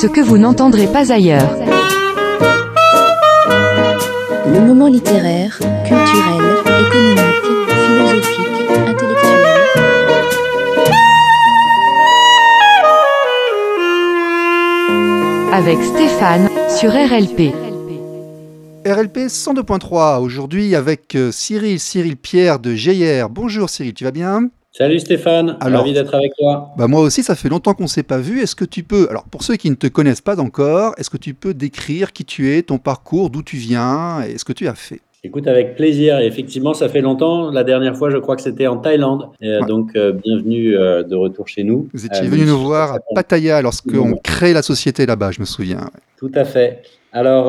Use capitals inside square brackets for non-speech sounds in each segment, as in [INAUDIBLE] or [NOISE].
ce que vous n'entendrez pas ailleurs. Le moment littéraire, culturel, économique, philosophique, intellectuel. Avec Stéphane, sur RLP. RLP 102.3, aujourd'hui avec euh, Cyril, Cyril Pierre de GIR. Bonjour Cyril, tu vas bien? Salut Stéphane, Alors- ravi d'être avec toi. bah Moi aussi, ça fait longtemps qu'on ne s'est pas vu. Est-ce que tu peux, alors pour ceux qui ne te connaissent pas encore, est-ce que tu peux décrire qui tu es, ton parcours, d'où tu viens et ce que tu as fait? Écoute avec plaisir. Effectivement, ça fait longtemps. La dernière fois, je crois que c'était en Thaïlande. Euh, Ouais. Donc, euh, bienvenue euh, de retour chez nous. Vous étiez venu nous voir à. Pattaya lorsqu'on crée la société là-bas, je me souviens. Tout à fait. Alors,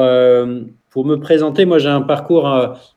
pour me présenter, moi, j'ai un parcours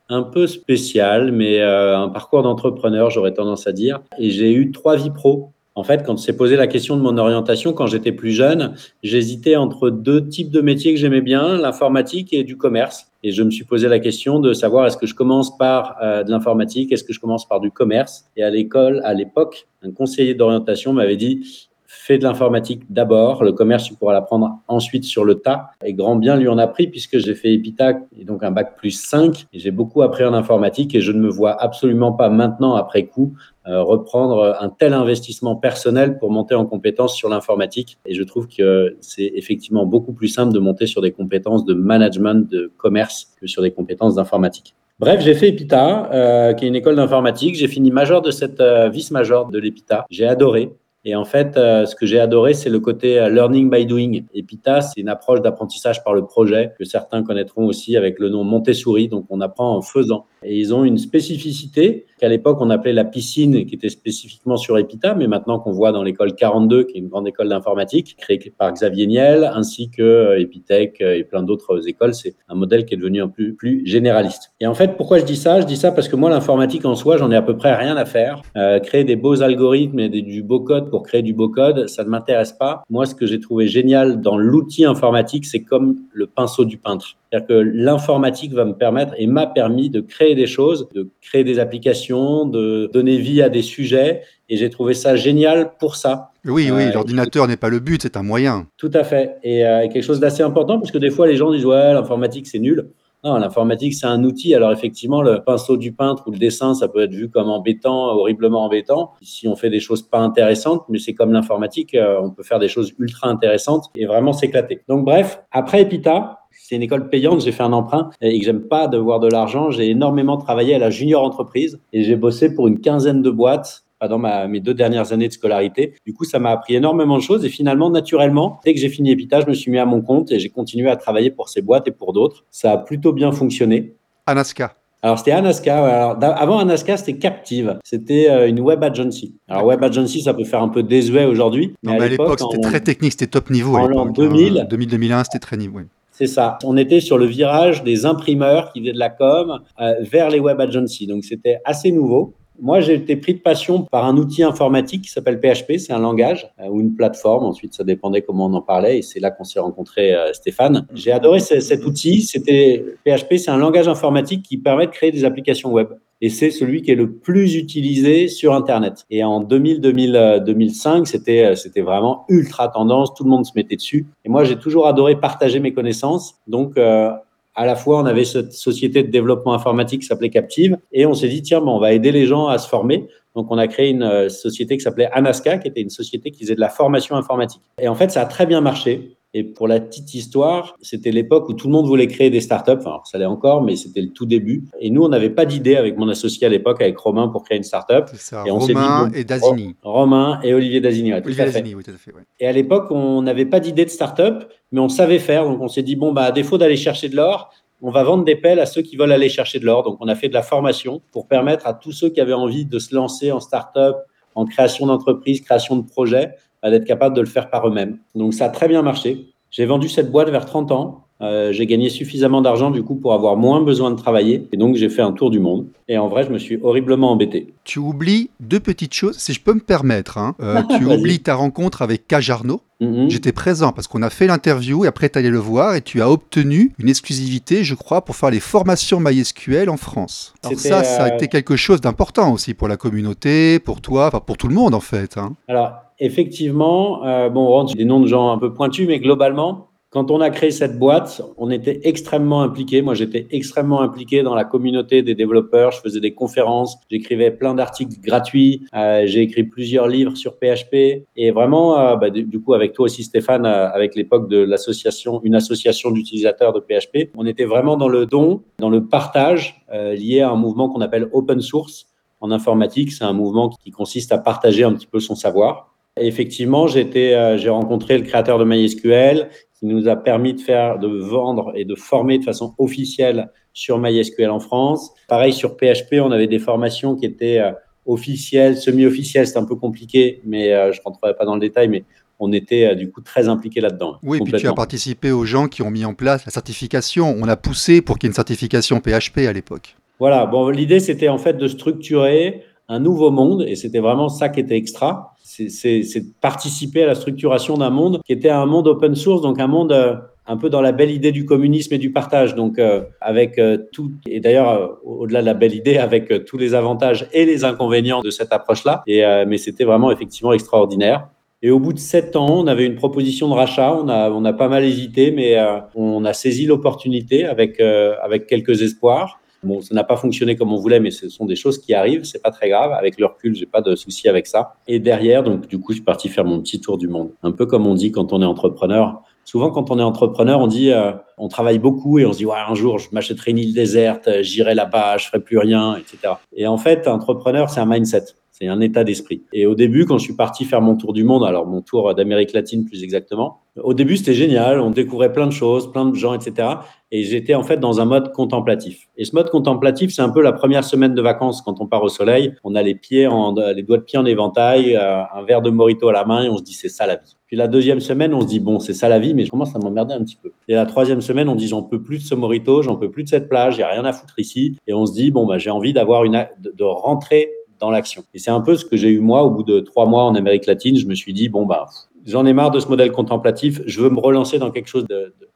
un peu spécial, mais un parcours d'entrepreneur, j'aurais tendance à dire. Et j'ai eu trois vies pro. En fait, quand s'est posé la question de mon orientation, quand j'étais plus jeune, j'hésitais entre deux types de métiers que j'aimais bien, l'informatique et du commerce. Et je me suis posé la question de savoir est-ce que je commence par euh, de l'informatique, est-ce que je commence par du commerce? Et à l'école, à l'époque, un conseiller d'orientation m'avait dit fais de l'informatique d'abord, le commerce, tu pourras l'apprendre ensuite sur le tas. Et grand bien lui en a pris puisque j'ai fait Epitac et donc un bac plus 5 et j'ai beaucoup appris en informatique et je ne me vois absolument pas maintenant, après coup, reprendre un tel investissement personnel pour monter en compétences sur l'informatique. Et je trouve que c'est effectivement beaucoup plus simple de monter sur des compétences de management, de commerce que sur des compétences d'informatique. Bref, j'ai fait EPITA, euh, qui est une école d'informatique. J'ai fini major de cette euh, vice-major de l'EPITA. J'ai adoré. Et en fait, euh, ce que j'ai adoré, c'est le côté euh, learning by doing. EPITA, c'est une approche d'apprentissage par le projet que certains connaîtront aussi avec le nom Montessori. Donc, on apprend en faisant. Et ils ont une spécificité qu'à l'époque, on appelait la piscine, qui était spécifiquement sur EPITA, mais maintenant qu'on voit dans l'école 42, qui est une grande école d'informatique, créée par Xavier Niel, ainsi que euh, Epitech euh, et plein d'autres écoles. C'est un modèle qui est devenu un peu plus généraliste. Et en fait, pourquoi je dis ça? Je dis ça parce que moi, l'informatique en soi, j'en ai à peu près rien à faire. Euh, créer des beaux algorithmes et des- du beau code pour créer du beau code, ça ne m'intéresse pas. Moi, ce que j'ai trouvé génial dans l'outil informatique, c'est comme le pinceau du peintre. C'est-à-dire que l'informatique va me permettre et m'a permis de créer des choses, de créer des applications, de donner vie à des sujets. Et j'ai trouvé ça génial pour ça. Oui, oui, Euh, l'ordinateur n'est pas le but, c'est un moyen. Tout à fait. Et euh, quelque chose d'assez important, parce que des fois, les gens disent Ouais, l'informatique, c'est nul. Non, l'informatique, c'est un outil. Alors, effectivement, le pinceau du peintre ou le dessin, ça peut être vu comme embêtant, horriblement embêtant, si on fait des choses pas intéressantes, mais c'est comme l'informatique, euh, on peut faire des choses ultra intéressantes et vraiment s'éclater. Donc, bref, après Epita, c'est une école payante, j'ai fait un emprunt et que j'aime pas devoir de l'argent. J'ai énormément travaillé à la junior entreprise et j'ai bossé pour une quinzaine de boîtes pendant ma- mes deux dernières années de scolarité. Du coup, ça m'a appris énormément de choses et finalement, naturellement, dès que j'ai fini Epita, je me suis mis à mon compte et j'ai continué à travailler pour ces boîtes et pour d'autres. Ça a plutôt bien fonctionné. Anaska. Alors, c'était Anaska. Alors, avant Anaska, c'était Captive. C'était euh, une web agency. Alors, web agency, ça peut faire un peu désuet aujourd'hui. Mais à l'époque, c'était très technique, c'était top niveau. en l'an l'époque, 2000. hein. 2000-2001, c'était très niveau. oui. C'est ça. On était sur le virage des imprimeurs qui faisaient de la com euh, vers les web agencies. Donc, c'était assez nouveau. Moi, j'ai été pris de passion par un outil informatique qui s'appelle PHP. C'est un langage euh, ou une plateforme. Ensuite, ça dépendait comment on en parlait. Et c'est là qu'on s'est rencontré, euh, Stéphane. J'ai adoré ce- cet outil. C'était PHP. C'est un langage informatique qui permet de créer des applications web. Et c'est celui qui est le plus utilisé sur Internet. Et en 2000, 2000, euh, 2005, c'était, euh, c'était vraiment ultra tendance. Tout le monde se mettait dessus. Et moi, j'ai toujours adoré partager mes connaissances. Donc, euh, à la fois, on avait cette société de développement informatique qui s'appelait Captive, et on s'est dit, tiens, bon, on va aider les gens à se former. Donc, on a créé une euh, société qui s'appelait Anaska, qui était une société qui faisait de la formation informatique. Et en fait, ça a très bien marché. Et pour la petite histoire, c'était l'époque où tout le monde voulait créer des startups. Enfin, ça l'est encore, mais c'était le tout début. Et nous, on n'avait pas d'idée avec mon associé à l'époque, avec Romain, pour créer une startup. Ça, Et on s'est dit, Romain bon, et Dazini. Romain et Olivier Dazini. ouais, Olivier. Dazini, oui, tout à fait. ouais. Et à l'époque, on n'avait pas d'idée de start-up, mais on savait faire. Donc, on s'est dit, bon, bah, à défaut d'aller chercher de l'or, on va vendre des pelles à ceux qui veulent aller chercher de l'or. Donc, on a fait de la formation pour permettre à tous ceux qui avaient envie de se lancer en start-up, en création d'entreprise, création de projet, bah, d'être capable de le faire par eux-mêmes. Donc, ça a très bien marché. J'ai vendu cette boîte vers 30 ans. Euh, j'ai gagné suffisamment d'argent du coup pour avoir moins besoin de travailler et donc j'ai fait un tour du monde et en vrai je me suis horriblement embêté. Tu oublies deux petites choses, si je peux me permettre. hein. Euh, [LAUGHS] tu oublies ta rencontre avec Cajarno. Mhm. J'étais présent parce qu'on a fait l'interview et après tu allé le voir et tu as obtenu une exclusivité, je crois, pour faire les formations MySQL en France. Alors ça, ça a euh, été quelque chose d'important aussi pour la communauté, pour toi, enfin pour tout le monde en fait. hein. Alors, effectivement, euh, bon, on rentre des noms de gens un peu pointus, mais globalement, quand on a créé cette boîte, on était extrêmement impliqué. Moi, j'étais extrêmement impliqué dans la communauté des développeurs. Je faisais des conférences, j'écrivais plein d'articles gratuits. Euh, j'ai écrit plusieurs livres sur PHP. Et vraiment, euh, bah, du, coup, avec toi aussi, Stéphane, euh, avec l'époque de l'association, une association d'utilisateurs de PHP, on était vraiment dans le don, dans le partage lié à un mouvement qu'on appelle open source en informatique. C'est un mouvement qui consiste à partager un petit peu son savoir. Effectivement, j'ai rencontré le créateur de MySQL qui nous a permis de faire, de vendre et de former de façon officielle sur MySQL en France. Pareil sur PHP, on avait des formations qui étaient euh, officielles, semi-officielles, c'est un peu compliqué, mais euh, je ne rentrerai pas dans le détail, mais on était euh, du coup très impliqué là-dedans. Oui, et puis tu as participé aux gens qui ont mis en place la certification. On a poussé pour qu'il y ait une certification PHP à l'époque. Voilà, bon, l'idée c'était en fait de structurer un nouveau monde et c'était vraiment ça qui était extra c'est participer à la structuration d'un monde qui était un monde open source, donc un monde euh, un peu dans la belle idée du communisme et du partage. Donc, euh, avec euh, tout, et d'ailleurs, au-delà de la belle idée, avec tous les avantages et les inconvénients de cette approche-là. Et, mais c'était vraiment effectivement extraordinaire. Et au bout de sept ans, on avait une proposition de rachat. On a, on a pas mal hésité, mais on a saisi l'opportunité avec, avec quelques espoirs. Bon, ça n'a pas fonctionné comme on voulait, mais ce sont des choses qui arrivent. C'est pas très grave. Avec le recul, j'ai pas de souci avec ça. Et derrière, donc, du coup, je suis parti faire mon petit tour du monde. Un peu comme on dit quand on est entrepreneur. Souvent, quand on est entrepreneur, on dit, euh, on travaille beaucoup et on se dit, un jour, je m'achèterai une île déserte, j'irai là-bas, je ferai plus rien, etc. Et en fait, entrepreneur, c'est un mindset. C'est un état d'esprit. Et au début, quand je suis parti faire mon tour du monde, alors mon tour d'Amérique latine plus exactement, au début c'était génial, on découvrait plein de choses, plein de gens, etc. Et j'étais en fait dans un mode contemplatif. Et ce mode contemplatif, c'est un peu la première semaine de vacances quand on part au soleil. On a les pieds, en, les doigts de pied en éventail, euh, un verre de morito à la main et on se dit c'est ça la vie. Puis la deuxième semaine, on se dit bon c'est ça la vie, mais je commence à m'emmerder un petit peu. Et la troisième semaine, on dit j'en peux plus de ce morito, j'en peux plus de cette plage, a rien à foutre ici. Et on se dit bon bah j'ai envie d'avoir une de rentrer dans l'action. Et c'est un peu ce que j'ai eu moi au bout de trois mois en Amérique latine. Je me suis dit, bon, bah, j'en ai marre de ce modèle contemplatif, je veux me relancer dans quelque chose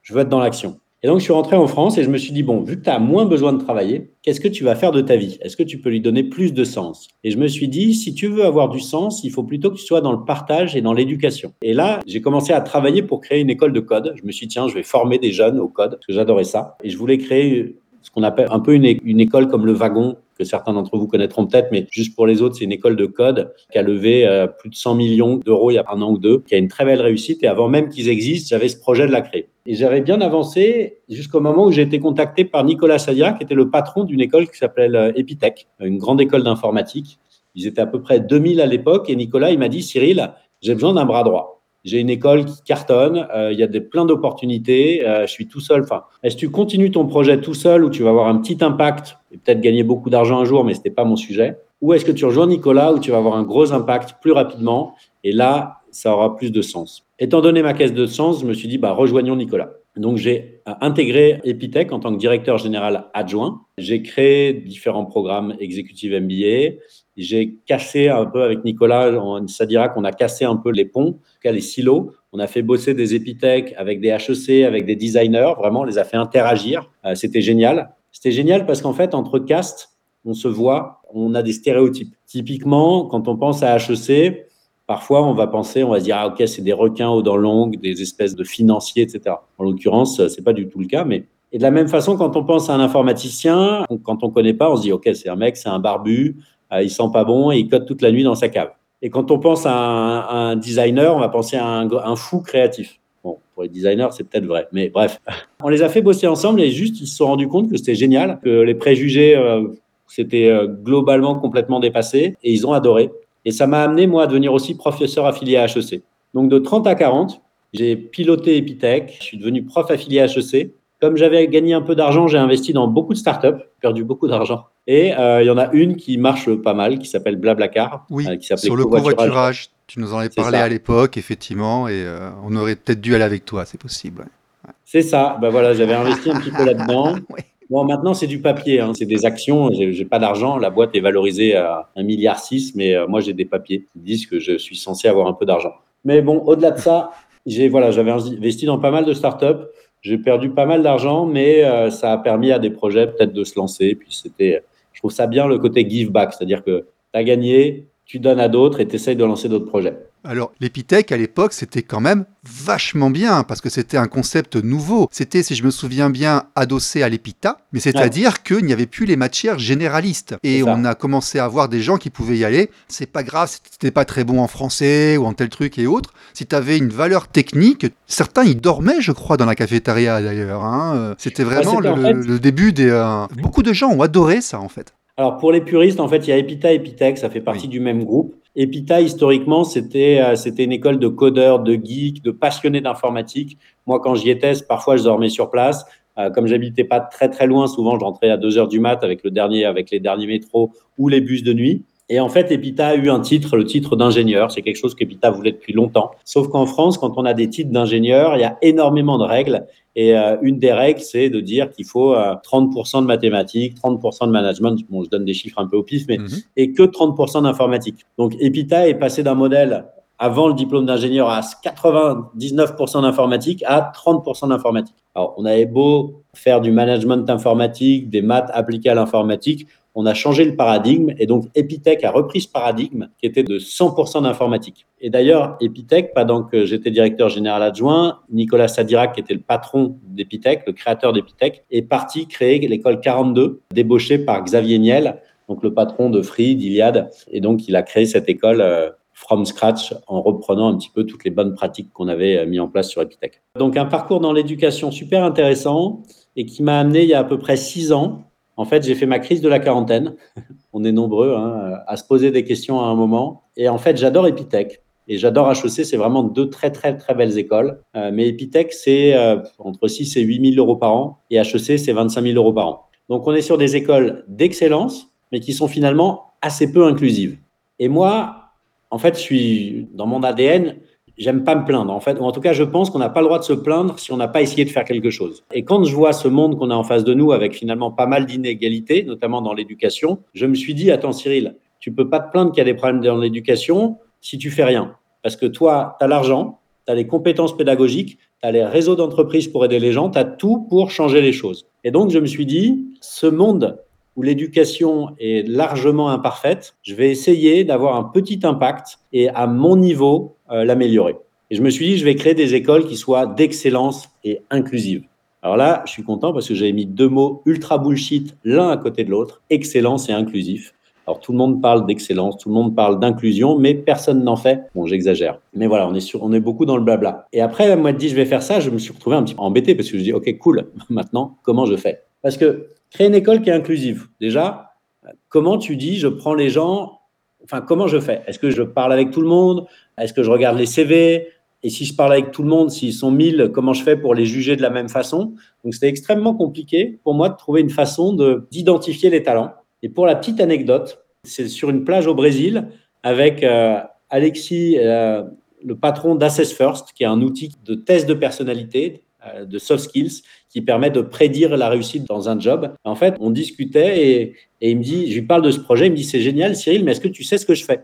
je veux être dans l'action. Et donc, je suis rentré en France et je me suis dit, bon, vu que tu as moins besoin de travailler, qu'est-ce que tu vas faire de ta vie? Est-ce que tu peux lui donner plus de sens? Et je me suis dit, si tu veux avoir du sens, il faut plutôt que tu sois dans le partage et dans l'éducation. Et là, j'ai commencé à travailler pour créer une école de code. Je me suis dit, tiens, je vais former des jeunes au code, parce que j'adorais ça. Et je voulais créer ce qu'on appelle un peu une, école comme le wagon que certains d'entre vous connaîtront peut-être, mais juste pour les autres, c'est une école de code qui a levé euh, plus de 100 millions d'euros il y a un an ou deux, qui a une très belle réussite. Et avant même qu'ils existent, j'avais ce projet de la créer. Et j'avais bien avancé jusqu'au moment où j'ai été contacté par Nicolas Sadia, qui était le patron d'une école qui s'appelle euh, Epitech, une grande école d'informatique. Ils étaient à peu près 2000 à l'époque. Et Nicolas, il m'a dit, Cyril, j'ai besoin d'un bras droit j'ai une école qui cartonne, euh, il y a des, plein d'opportunités, euh, je suis tout seul. Enfin, est-ce que tu continues ton projet tout seul où tu vas avoir un petit impact et peut-être gagner beaucoup d'argent un jour, mais ce n'était pas mon sujet Ou est-ce que tu rejoins Nicolas où tu vas avoir un gros impact plus rapidement et là, ça aura plus de sens Étant donné ma caisse de sens, je me suis dit, bah, rejoignons Nicolas. Donc, j'ai euh, intégré Epitech en tant que directeur général adjoint. J'ai créé différents programmes exécutifs MBA j'ai cassé un peu avec Nicolas, ça dira qu'on a cassé un peu les ponts, les silos. On a fait bosser des épithèques avec des HEC, avec des designers, vraiment, on les a fait interagir. Euh, c'était génial. C'était génial parce qu'en fait, entre castes, on se voit, on a des stéréotypes. Typiquement, quand on pense à HEC, parfois on va penser, on va se dire, ah ok, c'est des requins aux dents longues, des espèces de financiers, etc. En l'occurrence, c'est pas du tout le cas, mais et de la même façon, quand on pense à un informaticien, quand on connaît pas, on se dit, OK, c'est un mec, c'est un barbu, euh, il sent pas bon et il code toute la nuit dans sa cave. Et quand on pense à un, designer, on va penser à un, fou créatif. Bon, pour les designers, c'est peut-être vrai, mais bref. [LAUGHS] On les a fait bosser ensemble et juste, ils se sont rendus compte que c'était génial, que les préjugés, euh, c'était euh, globalement complètement dépassé et ils ont adoré. Et ça m'a amené, moi, à devenir aussi professeur affilié à HEC. Donc, de 30 à 40, j'ai piloté Epitech, je suis devenu prof affilié à HEC comme j'avais gagné un peu d'argent, j'ai investi dans beaucoup de startups, perdu beaucoup d'argent. Et euh, il y en a une qui marche pas mal, qui s'appelle Blablacar. Oui, euh, qui sur le covoiturage. Tu nous en avais parlé à l'époque, effectivement, et euh, on aurait peut-être dû aller avec toi, c'est possible. C'est ça. Ben voilà, j'avais investi un petit peu là-dedans. [LAUGHS] Bon, maintenant, c'est du papier, hein. c'est des actions. J'ai pas d'argent. La boîte est valorisée à 1,6 milliard, mais moi, j'ai des papiers qui disent que je suis censé avoir un peu d'argent. Mais bon, au-delà de ça, j'ai voilà, j'avais investi dans pas mal de startups. J'ai perdu pas mal d'argent, mais euh, ça a permis à des projets peut-être de se lancer. Puis c'était, je trouve ça bien le côté give back, c'est-à-dire que tu as gagné, tu donnes à d'autres et tu essayes de lancer d'autres projets. Alors, l'Epitech, à l'époque, c'était quand même vachement bien, parce que c'était un concept nouveau. C'était, si je me souviens bien, adossé à l'Epita, mais c'est-à-dire qu'il n'y avait plus les matières généralistes. Et on a commencé à voir des gens qui pouvaient y aller. C'est pas grave si t'étais pas très bon en français ou en tel truc et autres. Si tu avais une valeur technique, certains y dormaient, je crois, dans la cafétéria d'ailleurs. Hein. C'était vraiment le, début des... Euh, beaucoup de gens ont adoré ça, en fait. Alors pour les puristes, en fait, il y a Epita et Epitech, ça fait partie du même groupe. Epita, historiquement, c'était euh, c'était une école de codeurs, de geeks, de passionnés d'informatique. Moi, quand j'y étais, parfois je dormais sur place. Euh, comme j'habitais pas très très loin, souvent je rentrais à 2 heures du mat avec le dernier, avec les derniers métros ou les bus de nuit. Et en fait, Epita a eu un titre, le titre d'ingénieur. C'est quelque chose qu'Epita voulait depuis longtemps. Sauf qu'en France, quand on a des titres d'ingénieur, il y a énormément de règles. Et euh, une des règles, c'est de dire qu'il faut 30% euh, de mathématiques, 30% de management. Bon, je donne des chiffres un peu au pif, mais mhm. et que 30% d'informatique. Donc, Epita est passé d'un modèle avant le diplôme d'ingénieur à 99% d'informatique à 30% d'informatique. Alors, on avait beau faire du management informatique, des maths appliquées à l'informatique, on a changé le paradigme et donc Epitech a repris ce paradigme qui était de 100% d'informatique. Et d'ailleurs, Epitech, pendant que j'étais directeur général adjoint, Nicolas Sadirac, qui était le patron d'Epitech, le créateur d'Epitech, est parti créer l'école 42, débauché par Xavier Niel, donc le patron de Free, d'Iliade. Et donc, il a créé cette école euh, from scratch en reprenant un petit peu toutes les bonnes pratiques qu'on avait euh, mis en place sur Epitech. Donc, un parcours dans l'éducation super intéressant et qui m'a amené il y a à peu près six ans en fait, j'ai fait ma crise de la quarantaine. [LAUGHS] On est nombreux hein, à se poser des questions à un moment. Et en fait, j'adore Epitech. Et j'adore HEC, c'est vraiment deux très, très, très belles écoles. Euh, mais Epitech, c'est euh, entre 6 et 8 000 euros par an. Et HEC, c'est 25 000 euros par an. Donc, on est sur des écoles d'excellence, mais qui sont finalement assez peu inclusives. Et moi, en fait, je suis dans mon ADN, j'aime pas me plaindre, en fait, ou en tout cas, je pense qu'on n'a pas le droit de se plaindre si on n'a pas essayé de faire quelque chose. Et quand je vois ce monde qu'on a en face de nous avec finalement pas mal d'inégalités, notamment dans l'éducation, je me suis dit, attends Cyril, tu peux pas te plaindre qu'il y a des problèmes dans l'éducation si tu fais rien. Parce que toi, tu as l'argent, tu as les compétences pédagogiques, tu as les réseaux d'entreprises pour aider les gens, tu as tout pour changer les choses. Et donc, je me suis dit, ce monde où l'éducation est largement imparfaite, je vais essayer d'avoir un petit impact et à mon niveau euh, l'améliorer. Et je me suis dit, je vais créer des écoles qui soient d'excellence et inclusives. Alors là, je suis content parce que j'avais mis deux mots ultra bullshit l'un à côté de l'autre, excellence et inclusif. Alors tout le monde parle d'excellence, tout le monde parle d'inclusion, mais personne n'en fait. Bon, j'exagère. Mais voilà, on est, sur, on est beaucoup dans le blabla. Et après, moi, dit, je vais faire ça, je me suis retrouvé un petit peu embêté parce que je dis, OK, cool, [LAUGHS] maintenant, comment je fais? Parce que Créer une école qui est inclusive. Déjà, comment tu dis, je prends les gens, enfin, comment je fais? Est-ce que je parle avec tout le monde? Est-ce que je regarde les CV Et si je parle avec tout le monde, s'ils sont 1000, comment je fais pour les juger de la même façon? Donc, c'était extrêmement compliqué pour moi de trouver une façon d'identifier les talents. Et pour la petite anecdote, c'est sur une plage au Brésil avec euh, Alexis, euh, le patron d'Assess First, qui est un outil de test de personnalité de soft skills qui permet de prédire la réussite dans un job. En fait, on discutait et, il me dit, je lui parle de ce projet, il me dit, c'est génial, Cyril, mais est-ce que tu sais ce que je fais?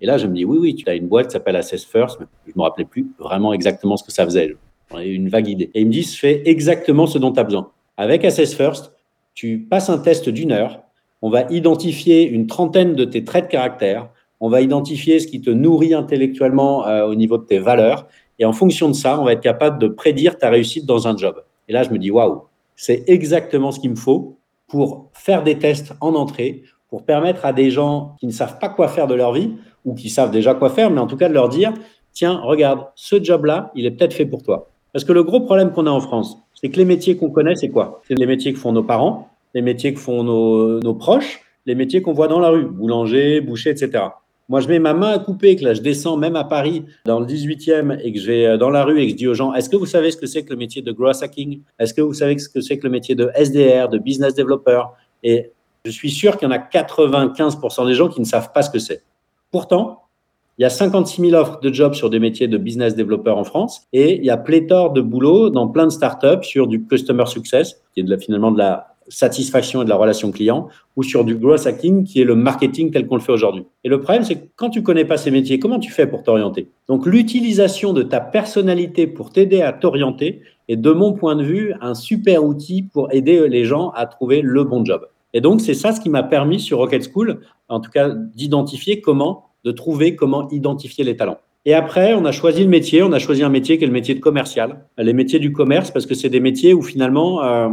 Et là, je me dis, oui, oui, tu as une boîte qui s'appelle Assess First, mais je ne me rappelais plus vraiment exactement ce que ça faisait. J'en ai une vague idée. Et il me dit, je fais exactement ce dont tu as besoin. Avec Assess First, tu passes un test d'une heure, on va identifier une trentaine de tes traits de caractère, on va identifier ce qui te nourrit intellectuellement euh, au niveau de tes valeurs, et en fonction de ça, on va être capable de prédire ta réussite dans un job. Et là, je me dis, waouh, c'est exactement ce qu'il me faut pour faire des tests en entrée, pour permettre à des gens qui ne savent pas quoi faire de leur vie, ou qui savent déjà quoi faire, mais en tout cas de leur dire, tiens, regarde, ce job-là, il est peut-être fait pour toi. Parce que le gros problème qu'on a en France, c'est que les métiers qu'on connaît, c'est quoi? C'est les métiers que font nos parents, les métiers que font nos, nos proches, les métiers qu'on voit dans la rue, boulanger, boucher, etc. Moi, je mets ma main à couper, que là, je descends même à Paris, dans le 18e, et que je vais euh, dans la rue et que je dis aux gens, est-ce que vous savez ce que c'est que le métier de growth hacking? Est-ce que vous savez ce que c'est que le métier de SDR, de business developer? Et je suis sûr qu'il y en a 95% des gens qui ne savent pas ce que c'est. Pourtant, il y a 56 000 offres de jobs sur des métiers de business developer en France et il y a pléthore de boulot dans plein de startups sur du customer success, qui est finalement de la satisfaction et de la relation client, ou sur du growth hacking, qui est le marketing tel qu'on le fait aujourd'hui. Et le problème, c'est que quand tu connais pas ces métiers, comment tu fais pour t'orienter? Donc, l'utilisation de ta personnalité pour t'aider à t'orienter est, de mon point de vue, un super outil pour aider les gens à trouver le bon job. Et donc, c'est ça ce qui m'a permis sur Rocket School, en tout cas, d'identifier comment, de trouver comment identifier les talents. Et après, on a choisi le métier. On a choisi un métier qui est le métier de commercial. Les métiers du commerce, parce que c'est des métiers où finalement, euh,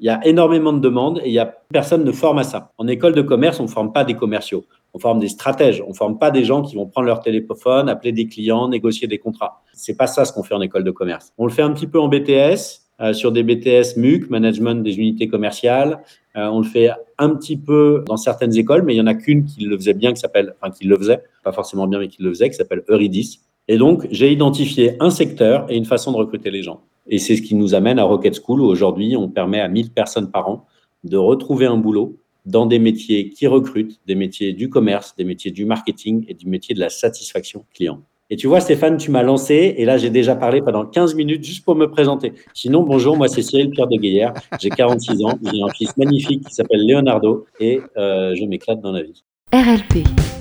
il y a énormément de demandes et il y a personne ne forme à ça. En école de commerce, on ne forme pas des commerciaux. On forme des stratèges. On ne forme pas des gens qui vont prendre leur téléphone, appeler des clients, négocier des contrats. C'est pas ça ce qu'on fait en école de commerce. On le fait un petit peu en BTS, euh, sur des BTS MUC, management des unités commerciales. Euh, on le fait un petit peu dans certaines écoles, mais il y en a qu'une qui le faisait bien, qui s'appelle, enfin qui le faisait, pas forcément bien, mais qui le faisait, qui s'appelle Euridis. Et donc, j'ai identifié un secteur et une façon de recruter les gens. Et c'est ce qui nous amène à Rocket School, où aujourd'hui, on permet à 1000 personnes par an de retrouver un boulot dans des métiers qui recrutent, des métiers du commerce, des métiers du marketing et du métier de la satisfaction client. Et tu vois, Stéphane, tu m'as lancé, et là, j'ai déjà parlé pendant 15 minutes juste pour me présenter. Sinon, bonjour, moi, c'est Cyril Pierre de Guéhière, j'ai 46 ans, j'ai un fils magnifique qui s'appelle Leonardo, et euh, je m'éclate dans la vie. RLP.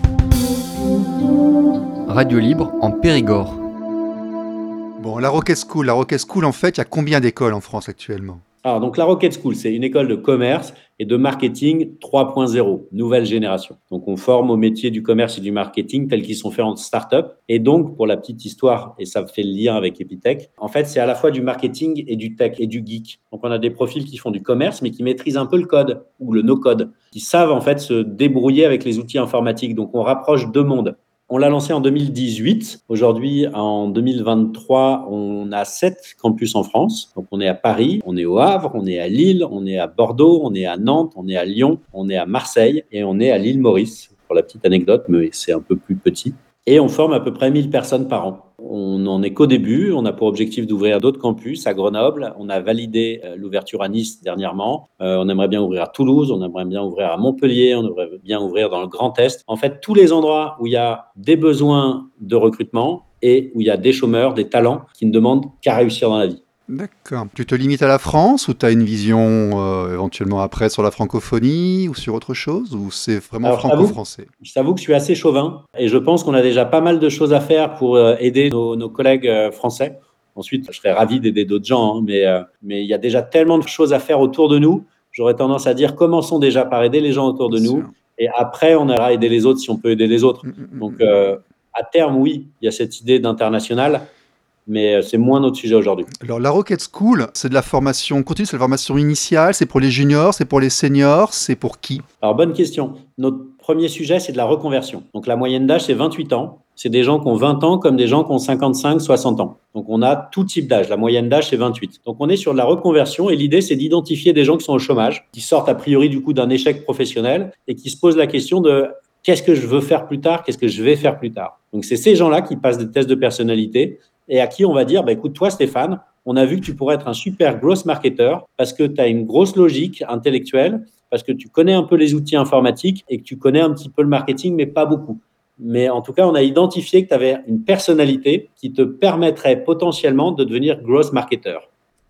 Radio libre en Périgord. Bon, la Rocket School, la Rocket School, en fait, il y a combien d'écoles en France actuellement? Alors, donc la Rocket School, c'est une école de commerce et de marketing 3.0, nouvelle génération. Donc, on forme au métier du commerce et du marketing tels qu'ils sont faits en start-up. Et donc, pour la petite histoire, et ça fait le lien avec Epitech, en fait, c'est à la fois du marketing et du tech et du geek. Donc, on a des profils qui font du commerce, mais qui maîtrisent un peu le code ou le no-code, qui savent en fait se débrouiller avec les outils informatiques. Donc, on rapproche deux mondes. On l'a lancé en 2018. Aujourd'hui, en 2023, on a sept campus en France. Donc, on est à Paris, on est au Havre, on est à Lille, on est à Bordeaux, on est à Nantes, on est à Lyon, on est à Marseille et on est à l'île Maurice. Pour la petite anecdote, mais c'est un peu plus petit. Et on forme à peu près 1000 personnes par an. On n'en est qu'au début. On a pour objectif d'ouvrir d'autres campus à Grenoble. On a validé euh, l'ouverture à Nice dernièrement. Euh, on aimerait bien ouvrir à Toulouse. On aimerait bien ouvrir à Montpellier. On aimerait bien ouvrir dans le Grand Est. En fait, tous les endroits où il y a des besoins de recrutement et où il y a des chômeurs, des talents qui ne demandent qu'à réussir dans la vie. D'accord. Tu te limites à la France ou tu as une vision euh, éventuellement après sur la francophonie ou sur autre chose ou c'est vraiment franco-français? Je t'avoue que je suis assez chauvin et je pense qu'on a déjà pas mal de choses à faire pour euh, aider nos, collègues euh, français. Ensuite, je serais ravi d'aider d'autres gens, hein, mais mais il y a déjà tellement de choses à faire autour de nous. J'aurais tendance à dire commençons déjà par aider les gens autour de nous et après on ira aider les autres si on peut aider les autres. Mm, mm, mm, Donc à terme, oui, il y a cette idée d'international mais euh, c'est moins notre sujet aujourd'hui. Alors la Rocket School, c'est de la formation continue, c'est de la formation initiale, c'est pour les juniors, c'est pour les seniors, c'est pour qui? Alors bonne question. Notre premier sujet, c'est de la reconversion. Donc la moyenne d'âge, c'est 28 ans. C'est des gens qui ont 20 ans comme des gens qui ont 55, 60 ans. Donc on a tout type d'âge. La moyenne d'âge, c'est 28. Donc on est sur de la reconversion et l'idée, c'est d'identifier des gens qui sont au chômage, qui sortent a priori du coup d'un échec professionnel et qui se posent la question de qu'est-ce que je veux faire plus tard, qu'est-ce que je vais faire plus tard. Donc c'est ces gens-là qui passent des tests de personnalité et à qui on va dire, bah, écoute, toi, Stéphane, on a vu que tu pourrais être un super gross marketer parce que tu as une grosse logique intellectuelle, parce que tu connais un peu les outils informatiques et que tu connais un petit peu le marketing, mais pas beaucoup. Mais en tout cas, on a identifié que tu avais une personnalité qui te permettrait potentiellement de devenir gross marketer.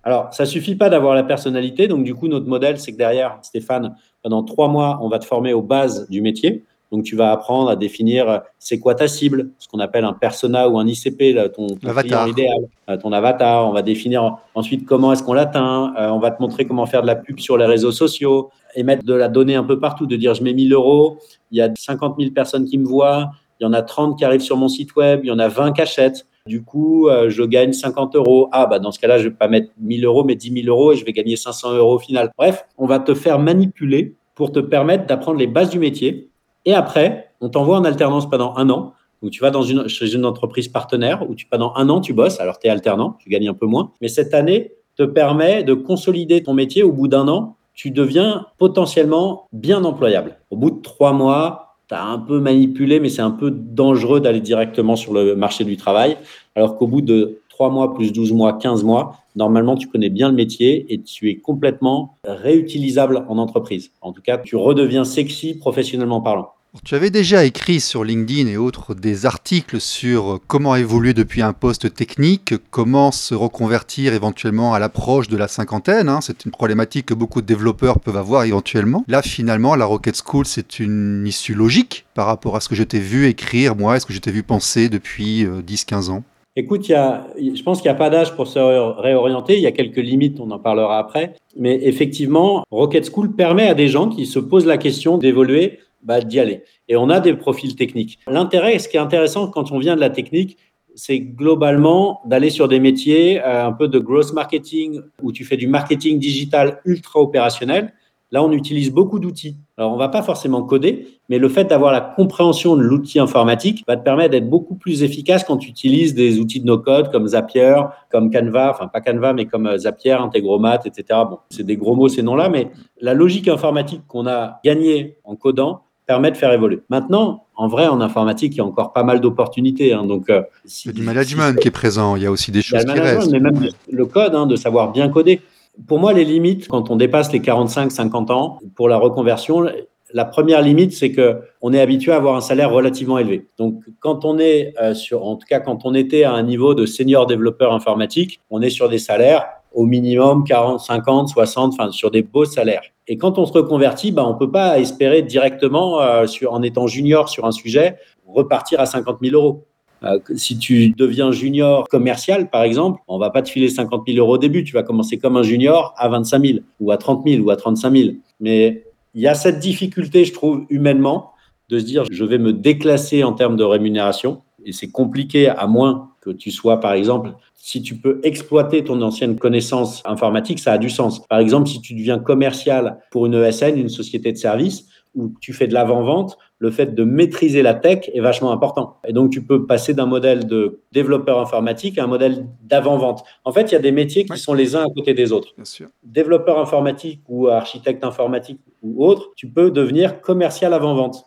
Alors, ça suffit pas d'avoir la personnalité. Donc, du coup, notre modèle, c'est que derrière, Stéphane, pendant trois mois, on va te former aux bases du métier. Donc, tu vas apprendre à définir euh, c'est quoi ta cible, ce qu'on appelle un persona ou un ICP, ton, ton idéal, euh, ton avatar. On va définir ensuite comment est-ce qu'on l'atteint. Euh, on va te montrer comment faire de la pub sur les réseaux sociaux et mettre de la donnée un peu partout, de dire je mets 1000 euros, il y a 50 000 personnes qui me voient, il y en a 30 qui arrivent sur mon site web, il y en a 20 qui achètent. Du coup, je gagne 50 euros. Ah, bah dans ce cas-là, je vais pas mettre 1000 euros, mais 10 000 euros et je vais gagner 500 euros au final. Bref, on va te faire manipuler pour te permettre d'apprendre les bases du métier et après, on t'envoie en alternance pendant un an. Donc, tu vas dans une, chez une entreprise partenaire où tu, pendant un an, tu bosses. Alors, tu es alternant, tu gagnes un peu moins. Mais cette année te permet de consolider ton métier. Au bout d'un an, tu deviens potentiellement bien employable. Au bout de trois mois, tu as un peu manipulé, mais c'est un peu dangereux d'aller directement sur le marché du travail. Alors qu'au bout de trois mois, plus 12 mois, 15 mois, normalement, tu connais bien le métier et tu es complètement réutilisable en entreprise. En tout cas, tu redeviens sexy professionnellement parlant. Tu avais déjà écrit sur LinkedIn et autres des articles sur comment évoluer depuis un poste technique, comment se reconvertir éventuellement à l'approche de la cinquantaine. Hein. C'est une problématique que beaucoup de développeurs peuvent avoir éventuellement. Là, finalement, la Rocket School, c'est une issue logique par rapport à ce que je t'ai vu écrire, moi, et ce que je t'ai vu penser depuis 10-15 euh, ans. Écoute, y a, je pense qu'il n'y a pas d'âge pour se réorienter. Il y a quelques limites, on en parlera après. Mais effectivement, Rocket School permet à des gens qui se posent la question d'évoluer bah, d'y aller. Et on a des profils techniques. L'intérêt, ce qui est intéressant quand on vient de la technique, c'est globalement d'aller sur des métiers euh, un peu de growth marketing où tu fais du marketing digital ultra opérationnel. Là, on utilise beaucoup d'outils. Alors, on va pas forcément coder, mais le fait d'avoir la compréhension de l'outil informatique va te permettre d'être beaucoup plus efficace quand tu utilises des outils de no-code comme Zapier, comme Canva, enfin pas Canva, mais comme euh, Zapier, Integromat, etc. Bon, c'est des gros mots ces noms-là, mais la logique informatique qu'on a gagnée en codant permet de faire évoluer. Maintenant, en vrai, en informatique, il y a encore pas mal d'opportunités. Hein, donc, euh, il y a du management qui est présent. Il y a aussi des choses qui restent. Mais même le code, hein, de savoir bien coder. Pour moi, les limites, quand on dépasse les 45-50 ans, pour la reconversion, la première limite, c'est que on est habitué à avoir un salaire relativement élevé. Donc, quand on est euh, sur, en tout cas, quand on était à un niveau de senior développeur informatique, on est sur des salaires au minimum 40, 50, 60, enfin sur des beaux salaires. Et quand on se reconvertit, ben, on peut pas espérer directement, euh, en étant junior sur un sujet, repartir à 50 000 euros. Euh, si tu deviens junior commercial, par exemple, on va pas te filer 50 000 euros au début. Tu vas commencer comme un junior à 25 000 ou à 30 000 ou à 35 000. Mais il y a cette difficulté, je trouve, humainement, de se dire je vais me déclasser en termes de rémunération. Et c'est compliqué à moins que tu sois, par exemple, si tu peux exploiter ton ancienne connaissance informatique, ça a du sens. Par exemple, si tu deviens commercial pour une ESN, une société de service, où tu fais de l'avant-vente, le fait de maîtriser la tech est vachement important. Et donc, tu peux passer d'un modèle de développeur informatique à un modèle d'avant-vente. En fait, il y a des métiers qui sont les uns à côté des autres. Bien sûr. Développeur informatique ou architecte informatique ou autre, tu peux devenir commercial avant-vente.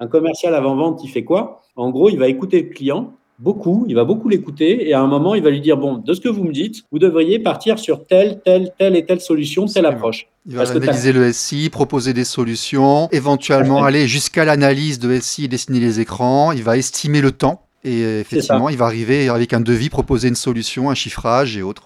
Un commercial avant-vente, il fait quoi? En gros, il va écouter le client, beaucoup, il va beaucoup l'écouter et à un moment, il va lui dire, bon, de ce que vous me dites, vous devriez partir sur telle, telle, telle et telle solution, telle approche. Il va analyser le SI, proposer des solutions, éventuellement aller jusqu'à l'analyse de SI et dessiner les écrans, il va estimer le temps et effectivement, il va arriver avec un devis, proposer une solution, un chiffrage et autres.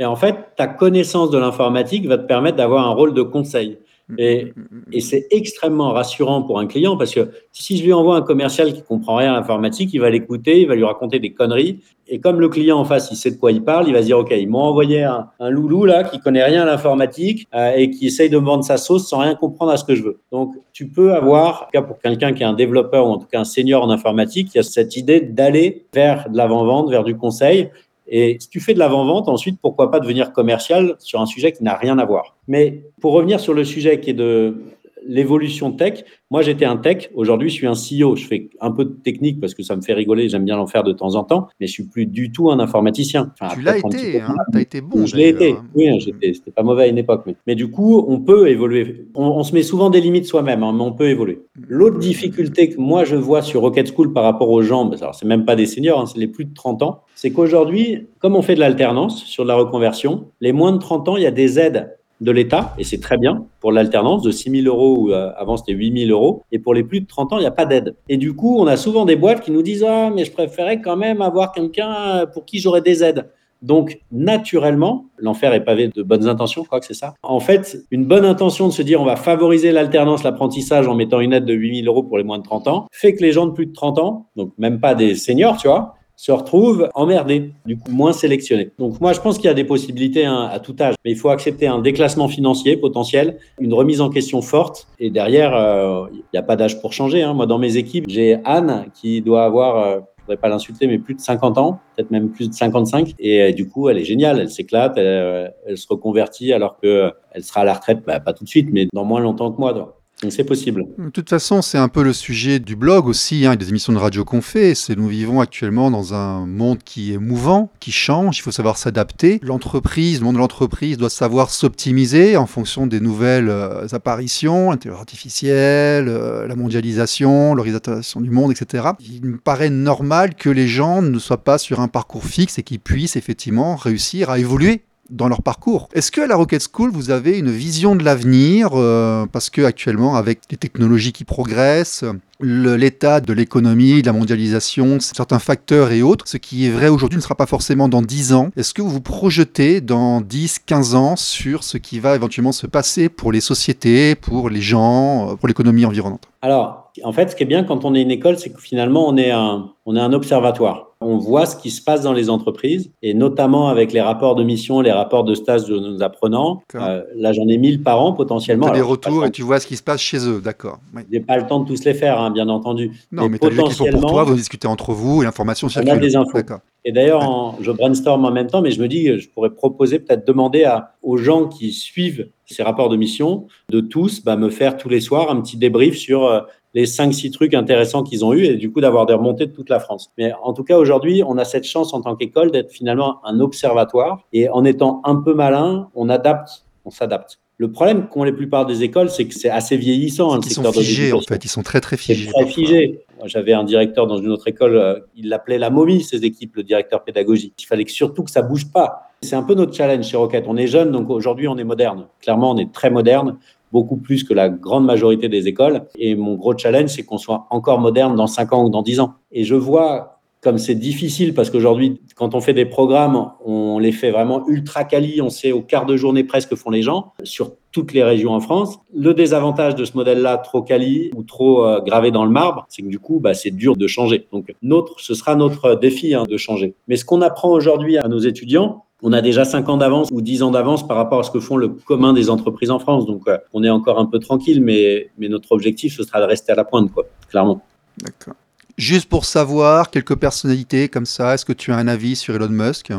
Et en fait, ta connaissance de l'informatique va te permettre d'avoir un rôle de conseil. Et, mm, mm, mm, et c'est extrêmement rassurant pour un client parce que si je lui envoie un commercial qui comprend rien à l'informatique, il va l'écouter, il va lui raconter des conneries. Et comme le client en face, il sait de quoi il parle, il va se dire, OK, ils m'ont envoyé un, loulou là qui connaît rien à l'informatique euh, et qui essaye de me vendre sa sauce sans rien comprendre à ce que je veux. Donc, tu peux avoir, en tout cas pour quelqu'un qui est un développeur ou en tout cas un senior en informatique, il y a cette idée d'aller vers de l'avant-vente, vers du conseil et si tu fais de l'avant-vente, ensuite, pourquoi pas devenir commercial sur un sujet qui n'a rien à voir. Mais pour revenir sur le sujet qui est de l'évolution tech, moi j'étais un tech, aujourd'hui je suis un CEO, je fais un peu de technique parce que ça me fait rigoler, j'aime bien l'en faire de temps en temps, mais je suis plus du tout un informaticien. tu l'as été, hein, tu as été bon. Je l'ai été, oui, hein, c'était pas mauvais à une époque. Mais, du coup, on peut évoluer. On, se met souvent des limites soi-même, hein, mais on peut évoluer. L'autre difficulté que moi je vois sur Rocket School par rapport aux gens, alors c'est même pas des seniors, c'est les plus de 30 ans, c'est qu'aujourd'hui, comme on fait de l'alternance sur de la reconversion, les moins de 30 ans, il y a des aides de l'État, et c'est très bien pour l'alternance, de 6 000 euros, ou euh, avant c'était 8 000 euros, et pour les plus de 30 ans, il n'y a pas d'aide. Et du coup, on a souvent des boîtes qui nous disent Ah, mais je préférais quand même avoir quelqu'un pour qui j'aurais des aides. Donc, naturellement, l'enfer est pavé de bonnes intentions, je crois que c'est ça. En fait, une bonne intention de se dire on va favoriser l'alternance, l'apprentissage en mettant une aide de 8 000 euros pour les moins de 30 ans, fait que les gens de plus de 30 ans, donc même pas des seniors, tu vois, se retrouvent emmerdés, du coup moins sélectionnés. Donc moi je pense qu'il y a des possibilités hein, à tout âge, mais il faut accepter un déclassement financier potentiel, une remise en question forte, et derrière euh, il n'y a pas d'âge pour changer. Hein. Moi dans mes équipes j'ai Anne qui doit avoir euh, je voudrais pas l'insulter, mais plus de 50 ans, peut-être même plus de 55. Et euh, du coup, elle est géniale, elle s'éclate, elle, se reconvertit alors que elle sera à la retraite, bah, pas tout de suite, mais dans moins longtemps que moi. C'est possible. De toute façon, c'est un peu le sujet du blog aussi, hein, des émissions de radio qu'on fait. C'est nous vivons actuellement dans un monde qui est mouvant, qui change. Il faut savoir s'adapter. L'entreprise, le monde de l'entreprise doit savoir s'optimiser en fonction des nouvelles euh, apparitions, l'intelligence artificielle, euh, la mondialisation, l'organisation du monde, etc. Il me paraît normal que les gens ne soient pas sur un parcours fixe et qu'ils puissent effectivement réussir à évoluer dans leur parcours. Est-ce que à la Rocket School, vous avez une vision de l'avenir euh, Parce que actuellement, avec les technologies qui progressent, l'état de l'économie, de la mondialisation, certains facteurs et autres, ce qui est vrai aujourd'hui ne sera pas forcément dans 10 ans. Est-ce que vous vous projetez dans 10, 15 ans sur ce qui va éventuellement se passer pour les sociétés, pour les gens, euh, pour l'économie environnante? Alors, en fait, ce qui est bien quand on est une école, c'est que finalement, on est un, on est un observatoire. On voit ce qui se passe dans les entreprises et notamment avec les rapports de mission, les rapports de stage de nos apprenants. Euh, là, j'en ai 1000 par an potentiellement. Tu as des retours et tu vois ce qui se passe chez eux, d'accord. Oui. J'ai pas le temps de tous les faire, hein, bien entendu. Non, mais, mais tu as sont pour toi, vous discutez entre vous et l'information circule. On a des infos. Et d'ailleurs, je brainstorm en même temps, mais je me dis, je pourrais proposer, peut-être demander à, aux gens qui suivent ces rapports de mission, de tous, bah, me faire tous les soirs un petit débrief sur euh, les 5-6 trucs intéressants qu'ils ont eu et du coup d'avoir des remontées de toute la France. Mais en tout cas, aujourd'hui, on a cette chance en tant qu'école d'être finalement un observatoire et en étant un peu malin, on adapte, on s'adapte. Le problème qu'ont les plupart des écoles, c'est que c'est assez vieillissant. Hein, ils sont figés, en fait. Ils sont très, très figés. Très figés. J'avais un directeur dans une autre école, euh, il l'appelait la momie, ses équipes, le directeur pédagogique. Il fallait que surtout que ça bouge pas. C'est un peu notre challenge chez Rocket. On est jeune, donc aujourd'hui, on est moderne. Clairement, on est très moderne beaucoup plus que la grande majorité des écoles. Et mon gros challenge, c'est qu'on soit encore moderne dans 5 ans ou dans 10 ans. Et je vois comme c'est difficile parce qu'aujourd'hui, quand on fait des programmes, on les fait vraiment ultra quali, on sait au quart de journée presque font les gens sur toutes les régions en France. Le désavantage de ce modèle-là, trop quali ou trop euh, gravé dans le marbre, c'est que du coup, bah, c'est dur de changer. Donc, notre, ce sera notre défi hein, de changer. Mais ce qu'on apprend aujourd'hui à nos étudiants, on a déjà 5 ans d'avance ou 10 ans d'avance par rapport à ce que font le commun des entreprises en France. Donc, euh, on est encore un peu tranquille, mais, mais notre objectif, ce sera de rester à la pointe, quoi, clairement. D'accord. Juste pour savoir, quelques personnalités comme ça, est-ce que tu as un avis sur Elon Musk?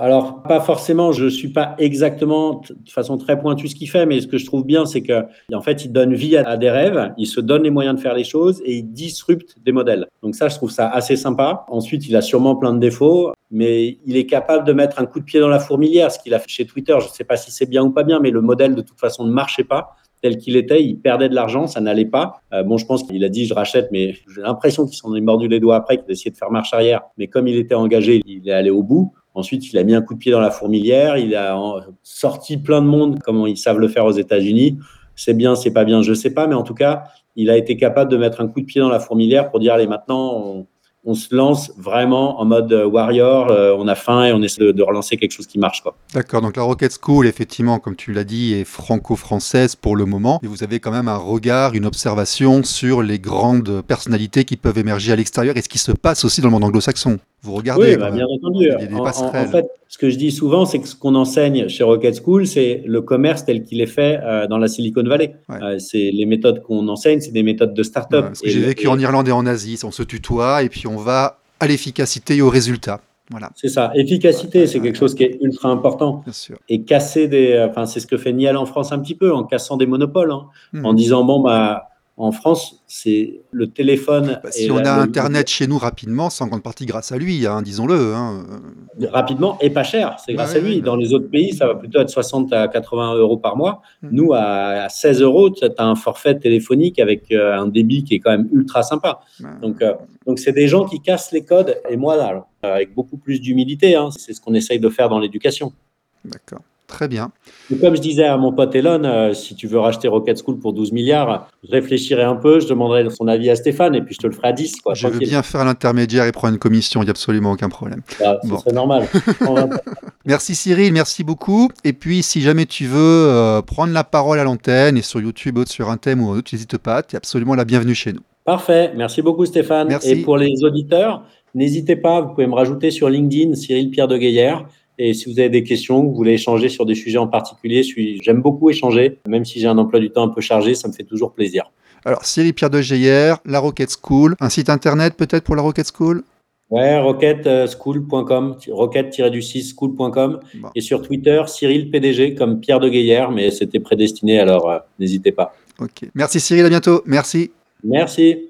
Alors, pas forcément, je ne suis pas exactement de façon très pointue ce qu'il fait, mais ce que je trouve bien, c'est qu'en fait, il donne vie à, des rêves, il se donne les moyens de faire les choses et il disrupte des modèles. Donc ça, je trouve ça assez sympa. Ensuite, il a sûrement plein de défauts, mais il est capable de mettre un coup de pied dans la fourmilière, ce qu'il a fait chez Twitter. Je ne sais pas si c'est bien ou pas bien, mais le modèle, de toute façon, ne marchait pas tel qu'il était, il perdait de l'argent, ça n'allait pas. Euh, bon, je pense qu'il a dit je rachète, mais j'ai l'impression qu'il s'en est mordu les doigts après, qu'il a essayé de faire marche arrière. Mais comme il était engagé, il est allé au bout. Ensuite, il a mis un coup de pied dans la fourmilière. Il a sorti plein de monde, comme ils savent le faire aux États-Unis. C'est bien, c'est pas bien, je sais pas, mais en tout cas, il a été capable de mettre un coup de pied dans la fourmilière pour dire allez, maintenant, on, se lance vraiment en mode euh, warrior, euh, on a faim et on essaie de, relancer quelque chose qui marche. D'accord, donc la Rocket School, effectivement, comme tu l'as dit, est franco-française pour le moment, et vous avez quand même un regard, une observation sur les grandes personnalités qui peuvent émerger à l'extérieur et ce qui se passe aussi dans le monde anglo-saxon. Vous regardez. Oui, bah, bien entendu. En, fait, ce que je dis souvent, c'est que ce qu'on enseigne chez Rocket School, c'est le commerce tel qu'il est fait euh, dans la Silicon Valley. c'est les méthodes qu'on enseigne, c'est des méthodes de start-up. j'ai vécu en Irlande et en Asie, on se tutoie et puis on va à l'efficacité et au résultat. Voilà. C'est ça. Efficacité, c'est quelque chose qui est ultra important. Bien sûr. Et casser des. Enfin, c'est ce que fait Niel en France un petit peu, en cassant des monopoles, hein. hmm. en disant bon, bah, en France, c'est le téléphone. Bah, si on a Internet chez nous rapidement, c'est en grande partie grâce à lui, hein, disons-le. Hein. Rapidement et pas cher, c'est grâce à lui. Dans les autres pays, ça va plutôt être 60 à 80 euros par mois. Hmm. Nous, à 16 euros, tu as un forfait téléphonique avec euh, un débit qui est quand même ultra sympa. Donc, euh, donc c'est des gens qui cassent les codes. Et moi, là, avec beaucoup plus d'humilité, hein, c'est ce qu'on essaye de faire dans l'éducation. D'accord. Très bien. comme je disais à mon pote Elon, euh, si tu veux racheter Rocket School pour 12 milliards, je réfléchirai un peu, je demanderai son avis à Stéphane et puis je te le ferai à 10. Quoi, je veux bien faire l'intermédiaire et prendre une commission, il n'y a absolument aucun problème. Bah, C'est normal. [LAUGHS] merci Cyril, merci beaucoup. Et puis si jamais tu veux euh, prendre la parole à l'antenne et sur YouTube ou sur un thème ou autre, n'hésite pas, tu es absolument la bienvenue chez nous. Parfait, merci beaucoup Stéphane. Merci. Et pour les auditeurs, n'hésitez pas, vous pouvez me rajouter sur LinkedIn Cyril Pierre de Gaillère. Et si vous avez des questions, vous voulez échanger sur des sujets en particulier, j'aime beaucoup échanger. Même si j'ai un emploi du temps un peu chargé, ça me fait toujours plaisir. Alors, Cyril Pierre de Geyer, la Rocket School, un site internet peut-être pour la Rocket School? Ouais, rocketschool.com, rocket-du-6 school.com. Et sur Twitter, Cyril PDG comme Pierre de Geyer, mais c'était prédestiné, alors euh, n'hésitez pas. Ok. Merci Cyril, à bientôt. Merci. Merci.